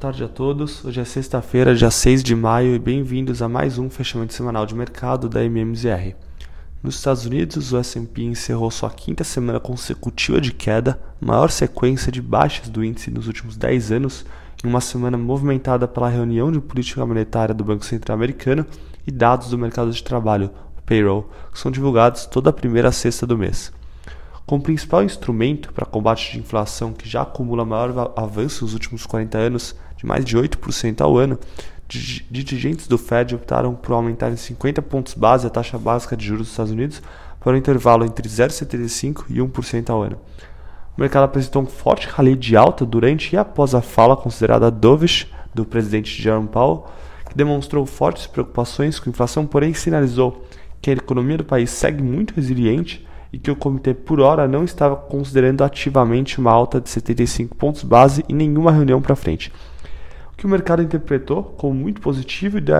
tarde a todos. Hoje é sexta-feira, dia 6 de maio, e bem-vindos a mais um fechamento semanal de mercado da MMZR. Nos Estados Unidos, o S&P encerrou sua quinta semana consecutiva de queda, maior sequência de baixas do índice nos últimos 10 anos, em uma semana movimentada pela reunião de política monetária do Banco Central Americano e dados do mercado de trabalho, o payroll, que são divulgados toda a primeira sexta do mês. Como principal instrumento para combate de inflação que já acumula maior avanço nos últimos 40 anos, de mais de 8% ao ano, dirigentes do Fed optaram por aumentar em 50 pontos base a taxa básica de juros dos Estados Unidos para um intervalo entre 0,75% e 1% ao ano. O mercado apresentou um forte rally de alta durante e após a fala considerada dovish do presidente Jerome Powell, que demonstrou fortes preocupações com a inflação, porém sinalizou que a economia do país segue muito resiliente e que o comitê por hora não estava considerando ativamente uma alta de 75 pontos base em nenhuma reunião para frente. Que o mercado interpretou como muito positivo e de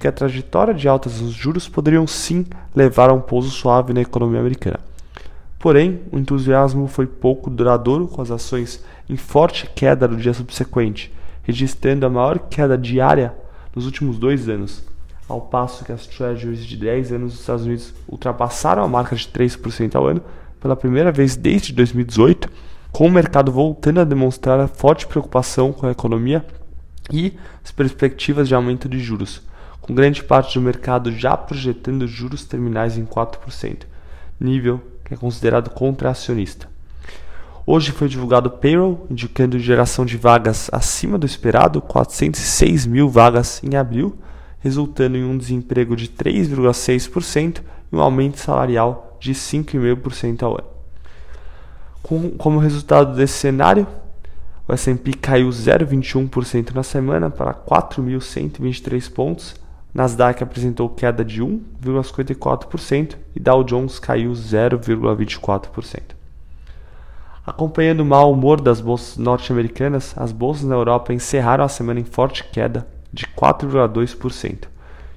que a trajetória de altas nos juros poderiam sim levar a um pouso suave na economia americana. Porém, o entusiasmo foi pouco duradouro, com as ações em forte queda no dia subsequente, registrando a maior queda diária nos últimos dois anos ao passo que as treasuries de 10 anos dos Estados Unidos ultrapassaram a marca de 3% ao ano pela primeira vez desde 2018, com o mercado voltando a demonstrar a forte preocupação com a economia e as perspectivas de aumento de juros, com grande parte do mercado já projetando juros terminais em 4%, nível que é considerado contracionista. Hoje foi divulgado o payroll, indicando geração de vagas acima do esperado, 406 mil vagas em abril, resultando em um desemprego de 3,6% e um aumento salarial de 5,5% ao ano. Com, como resultado desse cenário, o S&P caiu 0,21% na semana para 4.123 pontos, Nasdaq apresentou queda de 1,54% e Dow Jones caiu 0,24%. Acompanhando o mau humor das bolsas norte-americanas, as bolsas na Europa encerraram a semana em forte queda, de 4,2%.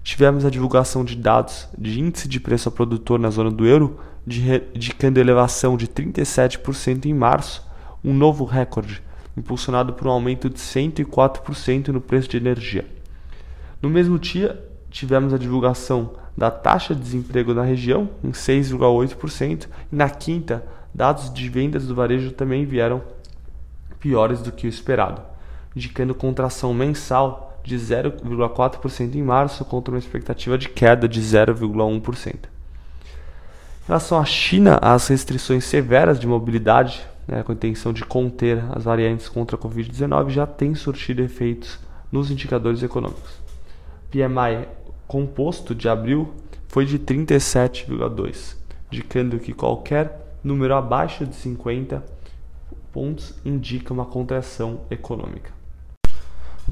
Tivemos a divulgação de dados de índice de preço ao produtor na zona do euro, indicando elevação de 37% em março, um novo recorde, impulsionado por um aumento de 104% no preço de energia. No mesmo dia, tivemos a divulgação da taxa de desemprego na região, em 6,8%, e na quinta, dados de vendas do varejo também vieram piores do que o esperado, indicando contração mensal de 0,4% em março, contra uma expectativa de queda de 0,1%. Em relação à China, as restrições severas de mobilidade, né, com a intenção de conter as variantes contra a Covid-19, já têm surtido efeitos nos indicadores econômicos. PMI composto de abril foi de 37,2, indicando que qualquer número abaixo de 50 pontos indica uma contração econômica.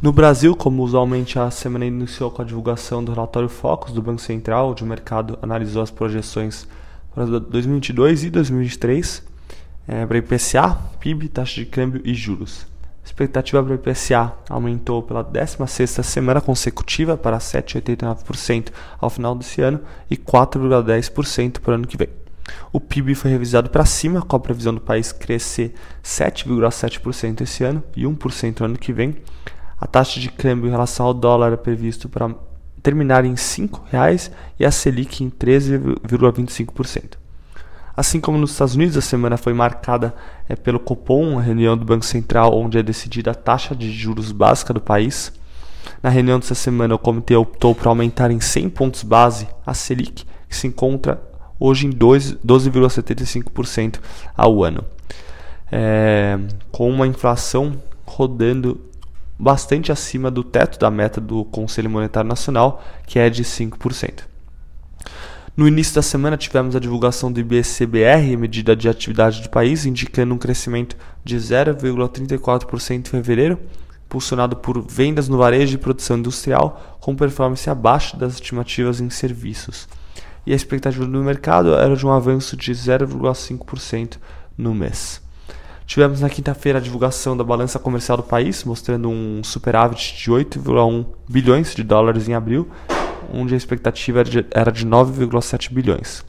No Brasil, como usualmente a semana iniciou com a divulgação do relatório Focus do Banco Central, onde o mercado analisou as projeções para 2022 e 2023 é, para IPCA, PIB, taxa de câmbio e juros. A expectativa para o IPCA aumentou pela 16ª semana consecutiva para 7,89% ao final desse ano e 4,10% para o ano que vem. O PIB foi revisado para cima, com a previsão do país crescer 7,7% esse ano e 1% no ano que vem, a taxa de câmbio em relação ao dólar é previsto para terminar em R$ 5,00 e a Selic em 13,25%. Assim como nos Estados Unidos, a semana foi marcada é, pelo Copom, a reunião do Banco Central, onde é decidida a taxa de juros básica do país. Na reunião dessa semana, o comitê optou por aumentar em 100 pontos base a Selic, que se encontra hoje em 12,75% ao ano. É, com uma inflação rodando bastante acima do teto da meta do Conselho Monetário Nacional, que é de 5%. No início da semana tivemos a divulgação do IBCBR, medida de atividade do país, indicando um crescimento de 0,34% em fevereiro, impulsionado por vendas no varejo e produção industrial, com performance abaixo das estimativas em serviços. E a expectativa do mercado era de um avanço de 0,5% no mês. Tivemos na quinta-feira a divulgação da balança comercial do país, mostrando um superávit de 8,1 bilhões de dólares em abril, onde a expectativa era de 9,7 bilhões.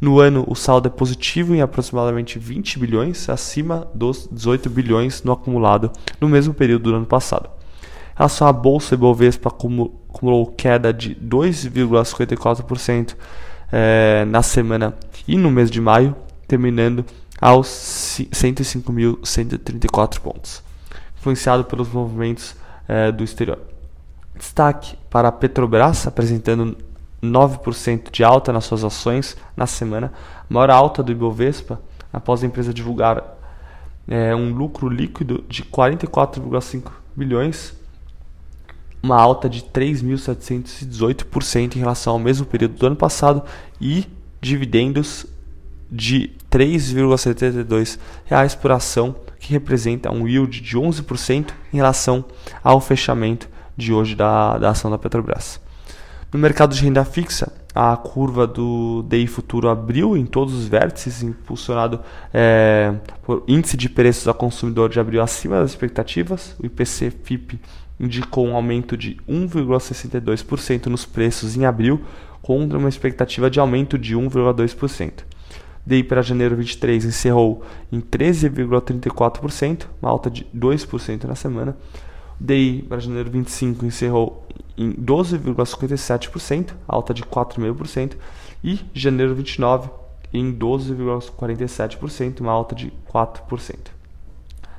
No ano, o saldo é positivo em aproximadamente 20 bilhões, acima dos 18 bilhões no acumulado no mesmo período do ano passado. Relação à bolsa, Ibovespa acumulou queda de 2,54% é, na semana e no mês de maio, terminando aos 105.134 pontos, influenciado pelos movimentos é, do exterior. Destaque para a Petrobras, apresentando 9% de alta nas suas ações na semana, maior alta do Ibovespa após a empresa divulgar é, um lucro líquido de 44,5 bilhões, uma alta de 3.718% em relação ao mesmo período do ano passado e dividendos de R$ 3,72 por ação, que representa um yield de 11% em relação ao fechamento de hoje da, da ação da Petrobras. No mercado de renda fixa, a curva do DI futuro abriu em todos os vértices, impulsionado é, por índice de preços ao consumidor de abril acima das expectativas. O IPC FIP indicou um aumento de 1,62% nos preços em abril, contra uma expectativa de aumento de 1,2%. DI para janeiro 23 encerrou em 13,34%, uma alta de 2% na semana. DI para janeiro 25 encerrou em 12,57%, alta de 4,5%, e janeiro 29 em 12,47%, uma alta de 4%.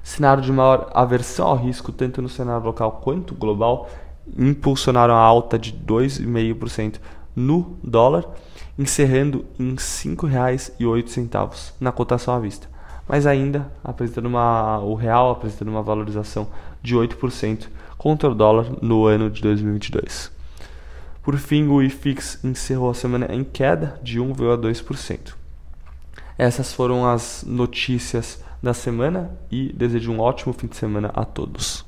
Cenário de maior aversão ao risco, tanto no cenário local quanto global, impulsionaram a alta de 2,5% no dólar, encerrando em R$ 5,08 na cotação à vista. Mas ainda apresentando uma, o real apresentando uma valorização de 8% contra o dólar no ano de 2022. Por fim, o IFIX encerrou a semana em queda de 1,2%. Essas foram as notícias da semana e desejo um ótimo fim de semana a todos.